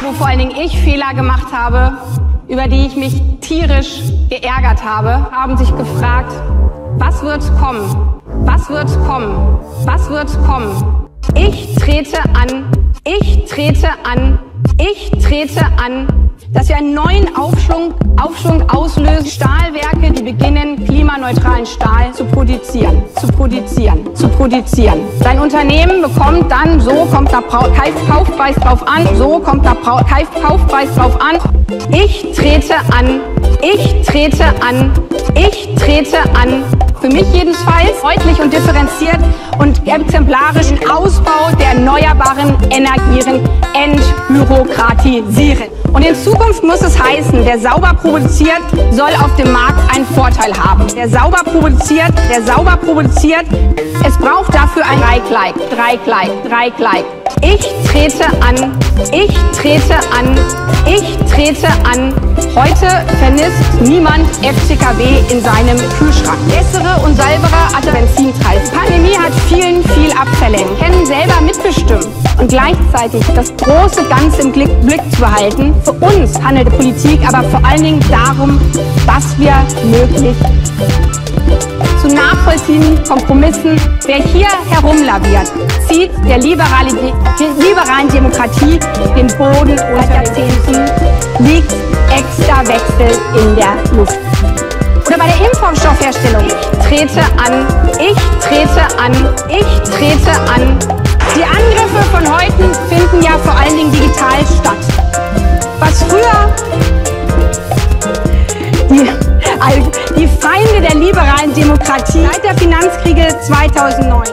Wo vor allen Dingen ich Fehler gemacht habe, über die ich mich tierisch geärgert habe, haben sich gefragt, was wird kommen? Was wird kommen? Was wird kommen? Ich trete an, ich trete an, ich trete an, dass wir einen neuen Aufschwung, Aufschwung auslösen, Stahlwerke, die beginnen, klimaneutralen Stahl zu produzieren, zu produzieren, zu produzieren. Dein Unternehmen bekommt dann, so kommt da Kaufpreis drauf an, so kommt da Kaufpreis drauf an. Ich trete an, ich trete an, ich trete an, für mich jedenfalls deutlich und differenziert und exemplarischen Ausbau der erneuerbaren Energien entbürokratisieren. Und in Zukunft muss es heißen, der sauber produziert, soll auf dem Markt einen Vorteil haben. Der sauber produziert, der sauber produziert, es braucht dafür ein Dreikleid, Dreikleid, Dreikleid. Ich trete an, ich trete an, ich trete an. Heute vermisst niemand FCKW in seinem Kühlschrank. Bessere und Benzinpreis. Die Pandemie hat vielen viel. Wir können selber mitbestimmen und gleichzeitig das große Ganze im Blick, zu behalten. Für uns handelt Politik aber vor allen Dingen darum, was wir möglich zu nachvollziehenden Kompromissen. Wer hier herumlaviert, zieht der liberale, liberalen Demokratie den Boden unter Jahrzehnten, liegt extra Wechsel in der Luft. Oder bei der Impfstoffherstellung. Ich trete an, ich trete an, ich trete an. Die Angriffe von heute finden ja vor allen Dingen digital statt. Was früher die, die Feinde der liberalen Demokratie seit der Finanzkrise 2009